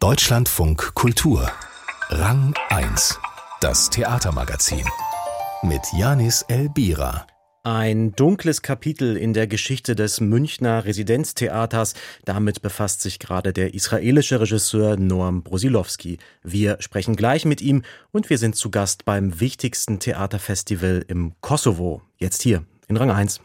Deutschlandfunk Kultur. Rang 1. Das Theatermagazin. Mit Janis Elbira. Ein dunkles Kapitel in der Geschichte des Münchner Residenztheaters. Damit befasst sich gerade der israelische Regisseur Noam Brosilowski. Wir sprechen gleich mit ihm und wir sind zu Gast beim wichtigsten Theaterfestival im Kosovo. Jetzt hier in Rang 1.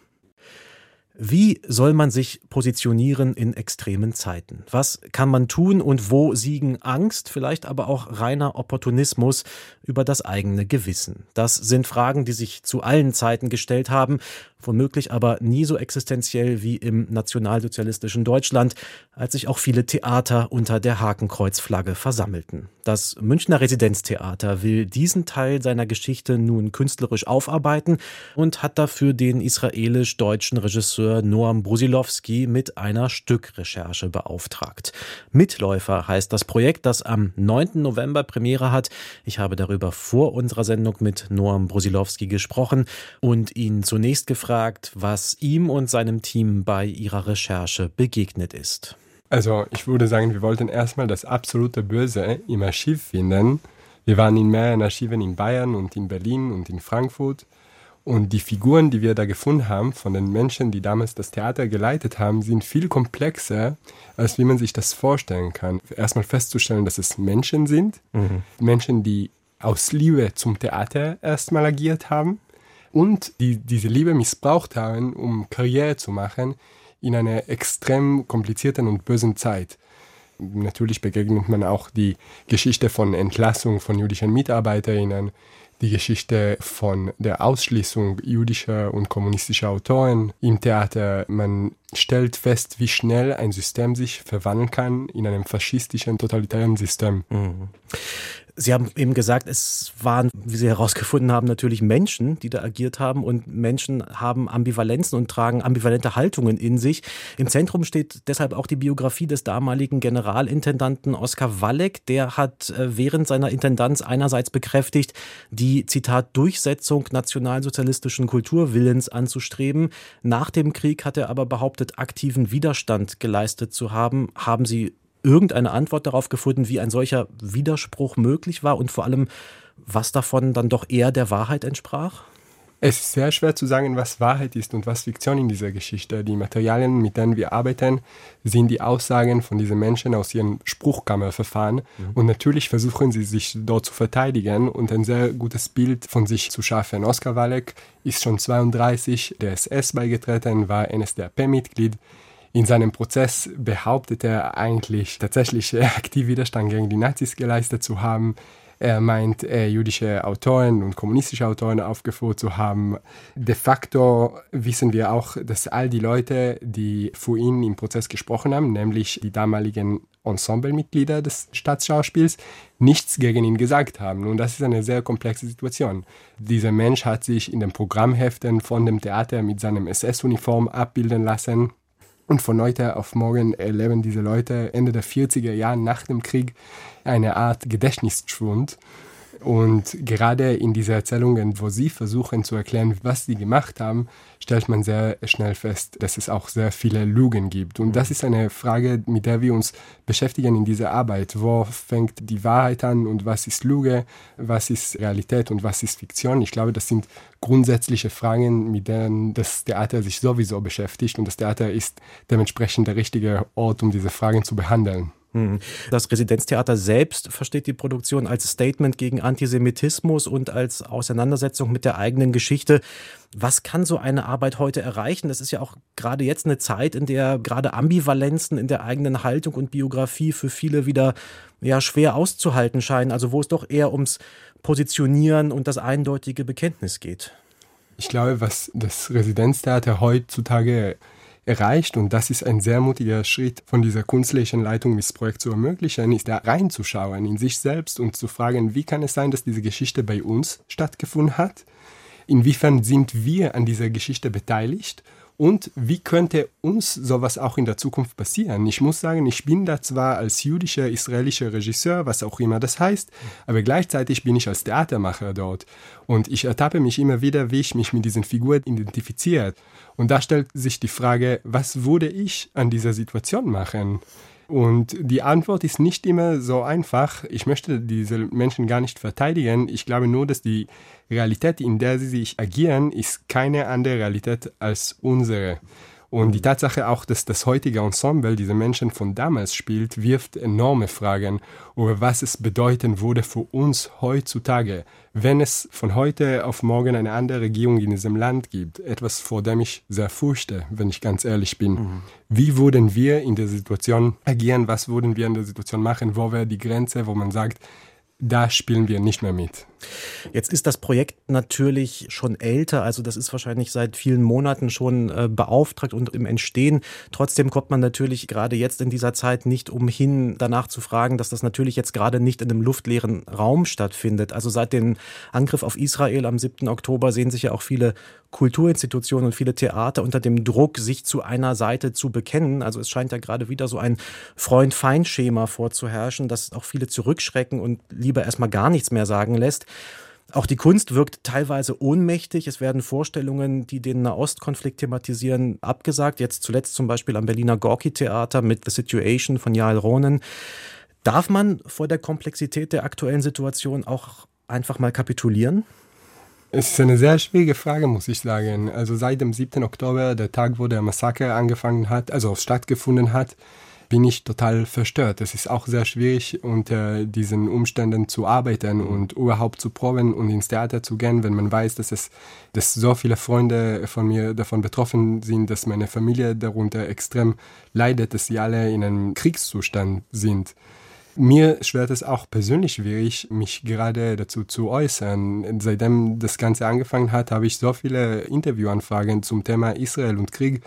Wie soll man sich positionieren in extremen Zeiten? Was kann man tun und wo siegen Angst, vielleicht aber auch reiner Opportunismus über das eigene Gewissen? Das sind Fragen, die sich zu allen Zeiten gestellt haben womöglich aber nie so existenziell wie im nationalsozialistischen Deutschland, als sich auch viele Theater unter der Hakenkreuzflagge versammelten. Das Münchner Residenztheater will diesen Teil seiner Geschichte nun künstlerisch aufarbeiten und hat dafür den israelisch-deutschen Regisseur Noam Brusilowski mit einer Stückrecherche beauftragt. Mitläufer heißt das Projekt, das am 9. November Premiere hat. Ich habe darüber vor unserer Sendung mit Noam Brusilowski gesprochen und ihn zunächst gefragt, gefragt, was ihm und seinem Team bei ihrer Recherche begegnet ist. Also ich würde sagen, wir wollten erstmal das absolute Böse im Archiv finden. Wir waren in mehreren Archiven in Bayern und in Berlin und in Frankfurt. Und die Figuren, die wir da gefunden haben, von den Menschen, die damals das Theater geleitet haben, sind viel komplexer, als wie man sich das vorstellen kann. Erstmal festzustellen, dass es Menschen sind, mhm. Menschen, die aus Liebe zum Theater erstmal agiert haben und die diese Liebe missbraucht haben, um Karriere zu machen in einer extrem komplizierten und bösen Zeit. Natürlich begegnet man auch die Geschichte von Entlassung von jüdischen Mitarbeiterinnen, die Geschichte von der Ausschließung jüdischer und kommunistischer Autoren im Theater. Man stellt fest, wie schnell ein System sich verwandeln kann in einem faschistischen, totalitären System. Mhm. Sie haben eben gesagt, es waren, wie Sie herausgefunden haben, natürlich Menschen, die da agiert haben und Menschen haben Ambivalenzen und tragen ambivalente Haltungen in sich. Im Zentrum steht deshalb auch die Biografie des damaligen Generalintendanten Oskar Walleck. Der hat äh, während seiner Intendanz einerseits bekräftigt, die Zitat Durchsetzung nationalsozialistischen Kulturwillens anzustreben. Nach dem Krieg hat er aber behauptet, aktiven Widerstand geleistet zu haben. Haben Sie irgendeine Antwort darauf gefunden, wie ein solcher Widerspruch möglich war und vor allem, was davon dann doch eher der Wahrheit entsprach? Es ist sehr schwer zu sagen, was Wahrheit ist und was Fiktion in dieser Geschichte. Die Materialien, mit denen wir arbeiten, sind die Aussagen von diesen Menschen aus ihren Spruchkammerverfahren. Mhm. Und natürlich versuchen sie sich dort zu verteidigen und ein sehr gutes Bild von sich zu schaffen. Oskar Walek ist schon 32, der SS beigetreten, war NSDAP-Mitglied. In seinem Prozess behauptet er eigentlich tatsächlich aktiv Widerstand gegen die Nazis geleistet zu haben. Er meint, äh, jüdische Autoren und kommunistische Autoren aufgefordert zu haben. De facto wissen wir auch, dass all die Leute, die für ihn im Prozess gesprochen haben, nämlich die damaligen Ensemblemitglieder des Staatsschauspiels, nichts gegen ihn gesagt haben. Und das ist eine sehr komplexe Situation. Dieser Mensch hat sich in den Programmheften von dem Theater mit seinem SS-Uniform abbilden lassen und von heute auf morgen erleben diese Leute Ende der 40er Jahre nach dem Krieg eine Art Gedächtnisschwund. Und gerade in diese Erzählungen, wo sie versuchen zu erklären, was sie gemacht haben, stellt man sehr schnell fest, dass es auch sehr viele Lügen gibt. Und das ist eine Frage, mit der wir uns beschäftigen in dieser Arbeit. Wo fängt die Wahrheit an und was ist Lüge, was ist Realität und was ist Fiktion? Ich glaube, das sind grundsätzliche Fragen, mit denen das Theater sich sowieso beschäftigt. Und das Theater ist dementsprechend der richtige Ort, um diese Fragen zu behandeln. Hm. Das Residenztheater selbst versteht die Produktion als Statement gegen Antisemitismus und als Auseinandersetzung mit der eigenen Geschichte. Was kann so eine Arbeit heute erreichen? Das ist ja auch gerade jetzt eine Zeit, in der gerade Ambivalenzen in der eigenen Haltung und Biografie für viele wieder ja, schwer auszuhalten scheinen. Also wo es doch eher ums Positionieren und das eindeutige Bekenntnis geht. Ich glaube, was das Residenztheater heutzutage erreicht. Und das ist ein sehr mutiger Schritt von dieser künstlerischen Leitung, das Projekt zu ermöglichen, ist da reinzuschauen in sich selbst und zu fragen, wie kann es sein, dass diese Geschichte bei uns stattgefunden hat? Inwiefern sind wir an dieser Geschichte beteiligt? Und wie könnte uns sowas auch in der Zukunft passieren? Ich muss sagen, ich bin da zwar als jüdischer israelischer Regisseur, was auch immer das heißt, aber gleichzeitig bin ich als Theatermacher dort. Und ich ertappe mich immer wieder, wie ich mich mit diesen Figuren identifiziert. Und da stellt sich die Frage, was würde ich an dieser Situation machen? Und die Antwort ist nicht immer so einfach. Ich möchte diese Menschen gar nicht verteidigen. Ich glaube nur, dass die Realität, in der sie sich agieren, ist keine andere Realität als unsere. Und die Tatsache auch, dass das heutige Ensemble diese Menschen von damals spielt, wirft enorme Fragen über was es bedeuten würde für uns heutzutage, wenn es von heute auf morgen eine andere Regierung in diesem Land gibt. Etwas, vor dem ich sehr fürchte, wenn ich ganz ehrlich bin. Mhm. Wie würden wir in der Situation agieren? Was würden wir in der Situation machen? Wo wäre die Grenze, wo man sagt, da spielen wir nicht mehr mit. Jetzt ist das Projekt natürlich schon älter, also das ist wahrscheinlich seit vielen Monaten schon äh, beauftragt und im Entstehen. Trotzdem kommt man natürlich gerade jetzt in dieser Zeit nicht umhin, danach zu fragen, dass das natürlich jetzt gerade nicht in einem luftleeren Raum stattfindet. Also seit dem Angriff auf Israel am 7. Oktober sehen sich ja auch viele Kulturinstitutionen und viele Theater unter dem Druck, sich zu einer Seite zu bekennen. Also es scheint ja gerade wieder so ein Freund-Feind-Schema vorzuherrschen, das auch viele zurückschrecken und lieber erstmal gar nichts mehr sagen lässt. Auch die Kunst wirkt teilweise ohnmächtig. Es werden Vorstellungen, die den Nahostkonflikt thematisieren, abgesagt. Jetzt zuletzt zum Beispiel am Berliner Gorki-Theater mit The Situation von Jael Ronen. Darf man vor der Komplexität der aktuellen Situation auch einfach mal kapitulieren? Es ist eine sehr schwierige Frage, muss ich sagen. Also seit dem 7. Oktober, der Tag, wo der Massaker angefangen hat, also stattgefunden hat, bin ich total verstört. Es ist auch sehr schwierig, unter diesen Umständen zu arbeiten und überhaupt zu proben und ins Theater zu gehen, wenn man weiß, dass es, dass so viele Freunde von mir davon betroffen sind, dass meine Familie darunter extrem leidet, dass sie alle in einem Kriegszustand sind. Mir schwert es auch persönlich schwierig, mich gerade dazu zu äußern. Seitdem das Ganze angefangen hat, habe ich so viele Interviewanfragen zum Thema Israel und Krieg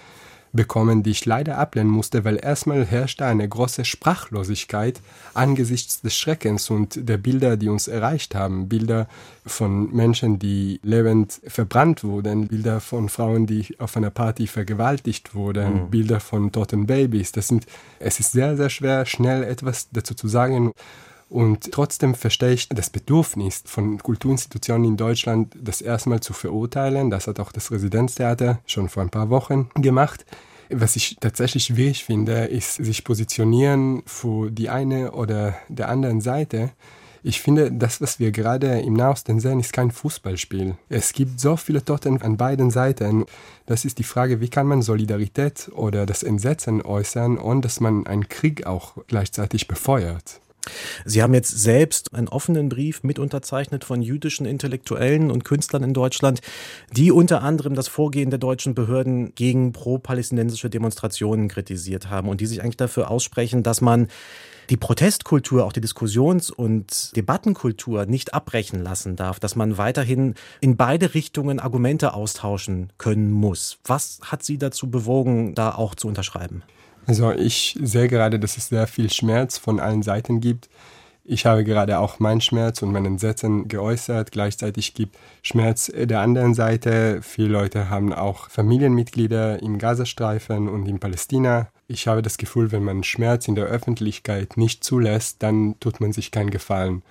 bekommen, die ich leider ablehnen musste, weil erstmal herrschte eine große Sprachlosigkeit angesichts des Schreckens und der Bilder, die uns erreicht haben. Bilder von Menschen, die lebend verbrannt wurden, Bilder von Frauen, die auf einer Party vergewaltigt wurden, mhm. Bilder von toten Babys. Das sind, es ist sehr, sehr schwer, schnell etwas dazu zu sagen. Und trotzdem verstehe ich das Bedürfnis von Kulturinstitutionen in Deutschland, das erstmal zu verurteilen. Das hat auch das Residenztheater schon vor ein paar Wochen gemacht. Was ich tatsächlich schwierig finde, ist sich positionieren für die eine oder der anderen Seite. Ich finde, das, was wir gerade im Nahosten sehen, ist kein Fußballspiel. Es gibt so viele Toten an beiden Seiten. Das ist die Frage, wie kann man Solidarität oder das Entsetzen äußern, ohne dass man einen Krieg auch gleichzeitig befeuert. Sie haben jetzt selbst einen offenen Brief mit unterzeichnet von jüdischen Intellektuellen und Künstlern in Deutschland, die unter anderem das Vorgehen der deutschen Behörden gegen pro-palästinensische Demonstrationen kritisiert haben und die sich eigentlich dafür aussprechen, dass man die Protestkultur, auch die Diskussions- und Debattenkultur nicht abbrechen lassen darf, dass man weiterhin in beide Richtungen Argumente austauschen können muss. Was hat Sie dazu bewogen, da auch zu unterschreiben? Also ich sehe gerade, dass es sehr viel Schmerz von allen Seiten gibt. Ich habe gerade auch meinen Schmerz und meinen Sätzen geäußert. Gleichzeitig gibt Schmerz der anderen Seite. Viele Leute haben auch Familienmitglieder im Gazastreifen und in Palästina. Ich habe das Gefühl, wenn man Schmerz in der Öffentlichkeit nicht zulässt, dann tut man sich keinen Gefallen.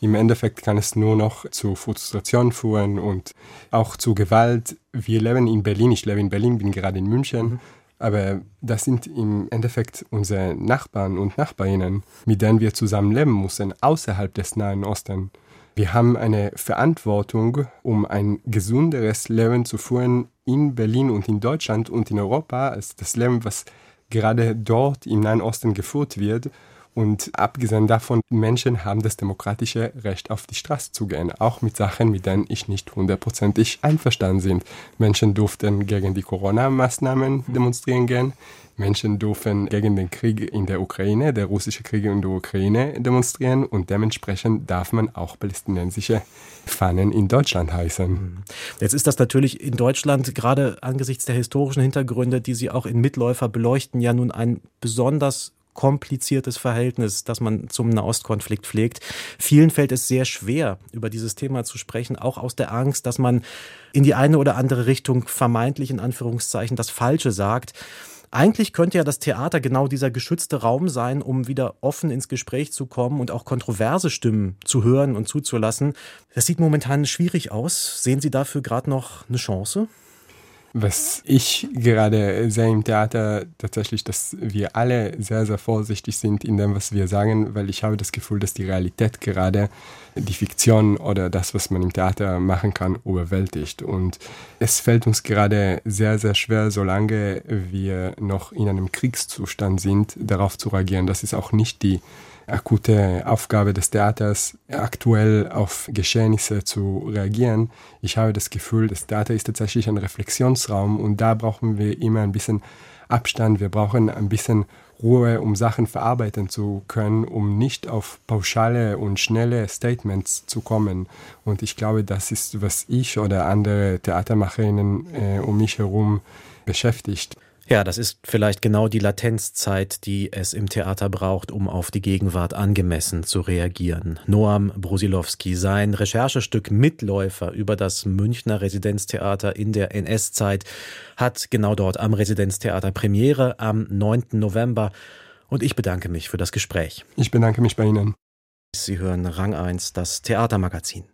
Im Endeffekt kann es nur noch zu Frustration führen und auch zu Gewalt. Wir leben in Berlin, ich lebe in Berlin, bin gerade in München. Aber das sind im Endeffekt unsere Nachbarn und Nachbarinnen, mit denen wir zusammen leben müssen, außerhalb des Nahen Ostens. Wir haben eine Verantwortung, um ein gesunderes Leben zu führen in Berlin und in Deutschland und in Europa, als das Leben, was gerade dort im Nahen Osten geführt wird. Und abgesehen davon, Menschen haben das demokratische Recht, auf die Straße zu gehen, auch mit Sachen, mit denen ich nicht hundertprozentig einverstanden bin. Menschen durften gegen die Corona-Maßnahmen demonstrieren gehen. Menschen dürfen gegen den Krieg in der Ukraine, der russische Krieg in der Ukraine demonstrieren und dementsprechend darf man auch palästinensische Fahnen in Deutschland heißen. Mhm. Jetzt ist das natürlich in Deutschland gerade angesichts der historischen Hintergründe, die Sie auch in Mitläufer beleuchten, ja nun ein besonders kompliziertes Verhältnis, das man zum Nahostkonflikt pflegt. Vielen fällt es sehr schwer, über dieses Thema zu sprechen, auch aus der Angst, dass man in die eine oder andere Richtung vermeintlich in Anführungszeichen das Falsche sagt. Eigentlich könnte ja das Theater genau dieser geschützte Raum sein, um wieder offen ins Gespräch zu kommen und auch kontroverse Stimmen zu hören und zuzulassen. Das sieht momentan schwierig aus. Sehen Sie dafür gerade noch eine Chance? Was ich gerade sehe im Theater tatsächlich, dass wir alle sehr, sehr vorsichtig sind in dem, was wir sagen, weil ich habe das Gefühl, dass die Realität gerade die Fiktion oder das, was man im Theater machen kann, überwältigt. Und es fällt uns gerade sehr, sehr schwer, solange wir noch in einem Kriegszustand sind, darauf zu reagieren. Das ist auch nicht die akute Aufgabe des Theaters, aktuell auf Geschehnisse zu reagieren. Ich habe das Gefühl, das Theater ist tatsächlich ein Reflexionsraum und da brauchen wir immer ein bisschen Abstand, wir brauchen ein bisschen Ruhe, um Sachen verarbeiten zu können, um nicht auf pauschale und schnelle Statements zu kommen. Und ich glaube, das ist, was ich oder andere Theatermacherinnen äh, um mich herum beschäftigt. Ja, das ist vielleicht genau die Latenzzeit, die es im Theater braucht, um auf die Gegenwart angemessen zu reagieren. Noam Brusilowski, sein Recherchestück Mitläufer über das Münchner Residenztheater in der NS-Zeit, hat genau dort am Residenztheater Premiere am 9. November. Und ich bedanke mich für das Gespräch. Ich bedanke mich bei Ihnen. Sie hören Rang 1, das Theatermagazin.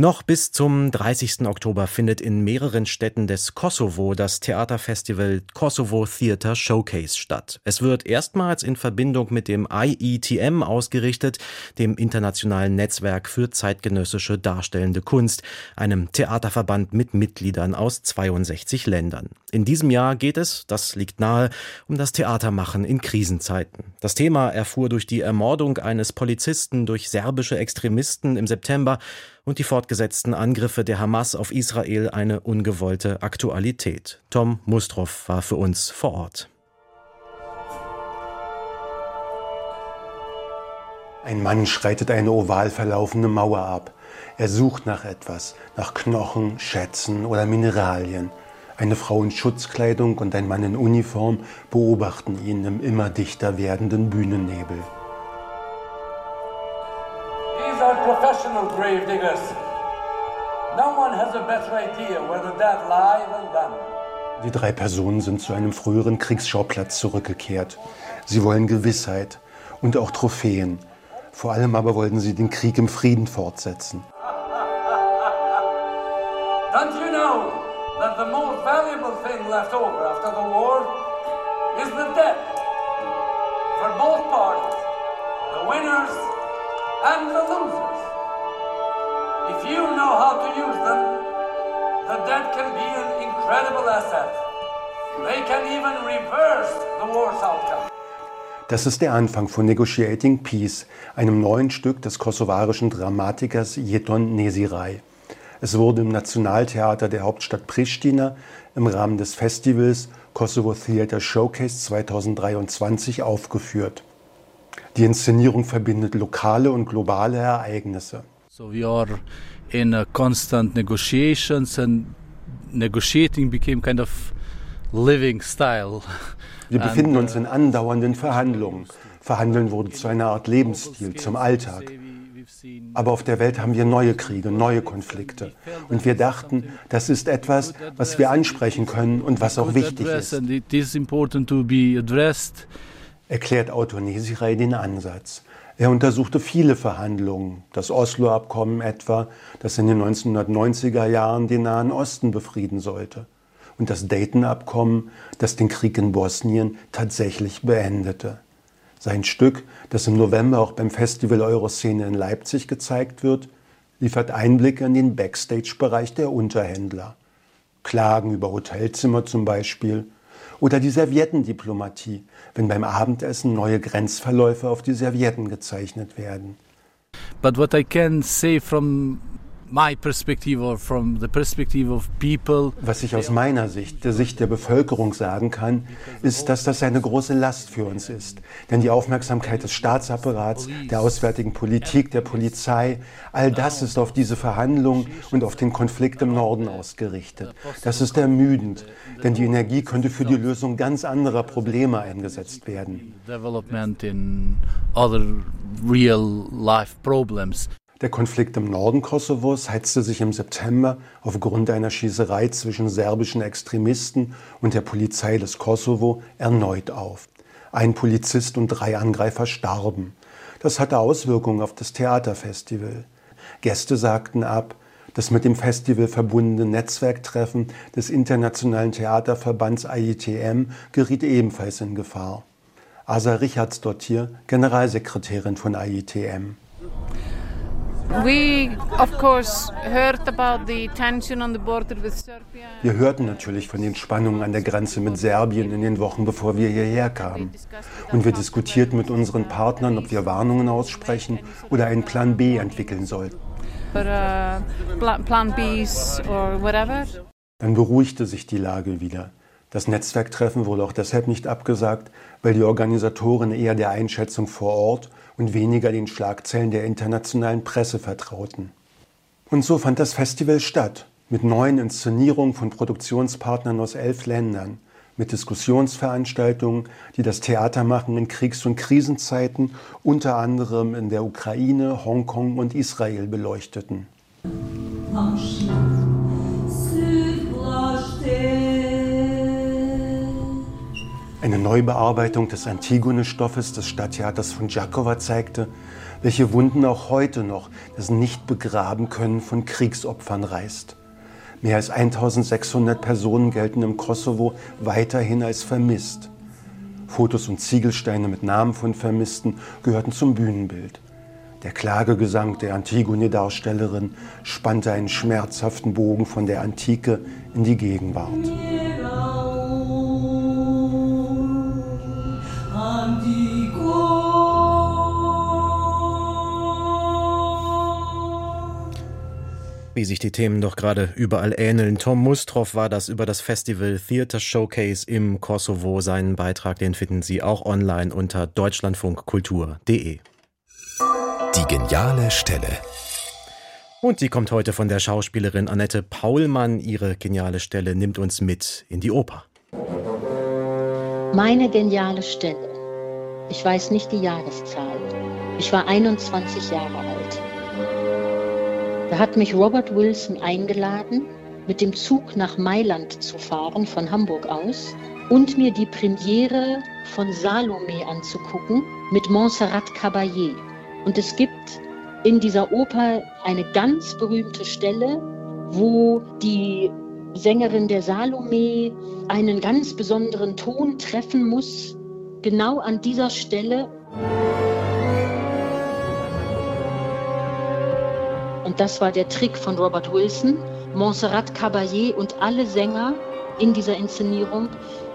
Noch bis zum 30. Oktober findet in mehreren Städten des Kosovo das Theaterfestival Kosovo Theater Showcase statt. Es wird erstmals in Verbindung mit dem IETM ausgerichtet, dem internationalen Netzwerk für zeitgenössische darstellende Kunst, einem Theaterverband mit Mitgliedern aus 62 Ländern. In diesem Jahr geht es, das liegt nahe, um das Theatermachen in Krisenzeiten. Das Thema erfuhr durch die Ermordung eines Polizisten durch serbische Extremisten im September und die fortgesetzten Angriffe der Hamas auf Israel eine ungewollte Aktualität. Tom Mustroff war für uns vor Ort. Ein Mann schreitet eine oval verlaufende Mauer ab. Er sucht nach etwas, nach Knochen, Schätzen oder Mineralien. Eine Frau in Schutzkleidung und ein Mann in Uniform beobachten ihn im immer dichter werdenden Bühnennebel. Professional grave diggers. No one has a better idea where the dead lie than them. Die drei Personen sind zu einem früheren Kriegsschauplatz zurückgekehrt. Sie wollen Gewissheit und auch Trophäen. Vor allem aber wollten sie den Krieg im Frieden fortsetzen. Don't you know that the most valuable thing left over after the war is the dead? For both parties, the winners and the losers. If you know how to use them, the dead can be an incredible asset. They can even reverse the war's outcome. Das ist der Anfang von Negotiating Peace, einem neuen Stück des kosovarischen Dramatikers Jeton Nesiray. Es wurde im Nationaltheater der Hauptstadt Pristina im Rahmen des Festivals Kosovo Theater Showcase 2023 aufgeführt. Die Inszenierung verbindet lokale und globale Ereignisse. So we are in a constant negotiations and negotiating became kind of living style. Wir befinden uns in andauernden Verhandlungen. Verhandeln wurde zu einer Art Lebensstil, zum Alltag. Aber auf der Welt haben wir neue Kriege, neue Konflikte. Und wir dachten, das ist etwas, was wir ansprechen können und was auch wichtig ist erklärt Autor Nesirei den Ansatz. Er untersuchte viele Verhandlungen, das Oslo-Abkommen etwa, das in den 1990er Jahren den Nahen Osten befrieden sollte, und das Dayton-Abkommen, das den Krieg in Bosnien tatsächlich beendete. Sein Stück, das im November auch beim Festival Euroszene in Leipzig gezeigt wird, liefert Einblicke in den Backstage-Bereich der Unterhändler. Klagen über Hotelzimmer zum Beispiel oder die Serviettendiplomatie, wenn beim Abendessen neue Grenzverläufe auf die Servietten gezeichnet werden. But what I can say from was ich aus meiner Sicht, der Sicht der Bevölkerung sagen kann, ist, dass das eine große Last für uns ist. Denn die Aufmerksamkeit des Staatsapparats, der auswärtigen Politik, der Polizei, all das ist auf diese Verhandlungen und auf den Konflikt im Norden ausgerichtet. Das ist ermüdend, denn die Energie könnte für die Lösung ganz anderer Probleme eingesetzt werden. Development in other real life problems. Der Konflikt im Norden Kosovos heizte sich im September aufgrund einer Schießerei zwischen serbischen Extremisten und der Polizei des Kosovo erneut auf. Ein Polizist und drei Angreifer starben. Das hatte Auswirkungen auf das Theaterfestival. Gäste sagten ab, Das mit dem Festival verbundene Netzwerktreffen des Internationalen Theaterverbands IETM geriet ebenfalls in Gefahr. Asa Richards-Dottir, Generalsekretärin von IETM. Wir hörten natürlich von den Spannungen an der Grenze mit Serbien in den Wochen, bevor wir hierher kamen. Und wir diskutierten mit unseren Partnern, ob wir Warnungen aussprechen oder einen Plan B entwickeln sollten. Uh. Dann beruhigte sich die Lage wieder. Das Netzwerktreffen wurde auch deshalb nicht abgesagt, weil die Organisatoren eher der Einschätzung vor Ort und weniger den Schlagzeilen der internationalen Presse vertrauten. Und so fand das Festival statt, mit neuen Inszenierungen von Produktionspartnern aus elf Ländern, mit Diskussionsveranstaltungen, die das Theatermachen in Kriegs- und Krisenzeiten unter anderem in der Ukraine, Hongkong und Israel beleuchteten. Eine Neubearbeitung des Antigone-Stoffes des Stadttheaters von Giacoba zeigte, welche Wunden auch heute noch das Nicht-Begraben-Können von Kriegsopfern reißt. Mehr als 1600 Personen gelten im Kosovo weiterhin als vermisst. Fotos und Ziegelsteine mit Namen von Vermissten gehörten zum Bühnenbild. Der Klagegesang der Antigone-Darstellerin spannte einen schmerzhaften Bogen von der Antike in die Gegenwart. Wie sich die Themen doch gerade überall ähneln. Tom Mustroff war das über das Festival Theater Showcase im Kosovo. Seinen Beitrag, den finden Sie auch online unter deutschlandfunkkultur.de. Die geniale Stelle. Und die kommt heute von der Schauspielerin Annette Paulmann. Ihre geniale Stelle nimmt uns mit in die Oper. Meine geniale Stelle. Ich weiß nicht die Jahreszahl. Ich war 21 Jahre alt. Da hat mich Robert Wilson eingeladen, mit dem Zug nach Mailand zu fahren von Hamburg aus und mir die Premiere von Salome anzugucken mit Montserrat Caballé. Und es gibt in dieser Oper eine ganz berühmte Stelle, wo die Sängerin der Salome einen ganz besonderen Ton treffen muss. Genau an dieser Stelle das war der Trick von Robert Wilson. Montserrat Caballé und alle Sänger in dieser Inszenierung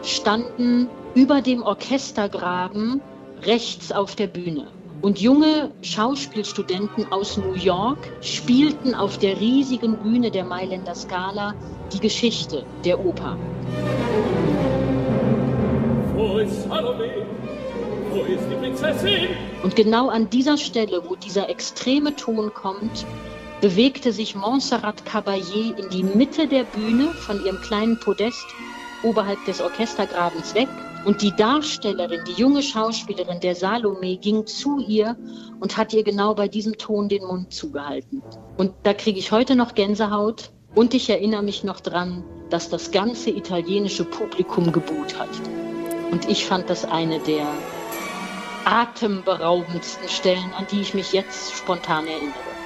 standen über dem Orchestergraben rechts auf der Bühne. Und junge Schauspielstudenten aus New York spielten auf der riesigen Bühne der Mailänder Scala die Geschichte der Oper. Wo ist Salome? Wo ist die Prinzessin? Und genau an dieser Stelle, wo dieser extreme Ton kommt, bewegte sich Montserrat Caballé in die Mitte der Bühne von ihrem kleinen Podest oberhalb des Orchestergrabens weg. Und die Darstellerin, die junge Schauspielerin der Salome, ging zu ihr und hat ihr genau bei diesem Ton den Mund zugehalten. Und da kriege ich heute noch Gänsehaut. Und ich erinnere mich noch dran, dass das ganze italienische Publikum gebuht hat. Und ich fand das eine der atemberaubendsten Stellen, an die ich mich jetzt spontan erinnere.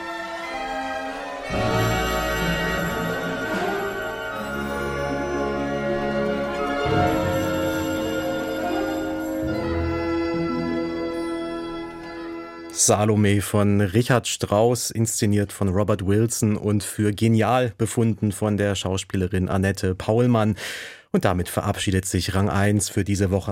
Salome von Richard Strauss, inszeniert von Robert Wilson und für genial befunden von der Schauspielerin Annette Paulmann. Und damit verabschiedet sich Rang 1 für diese Woche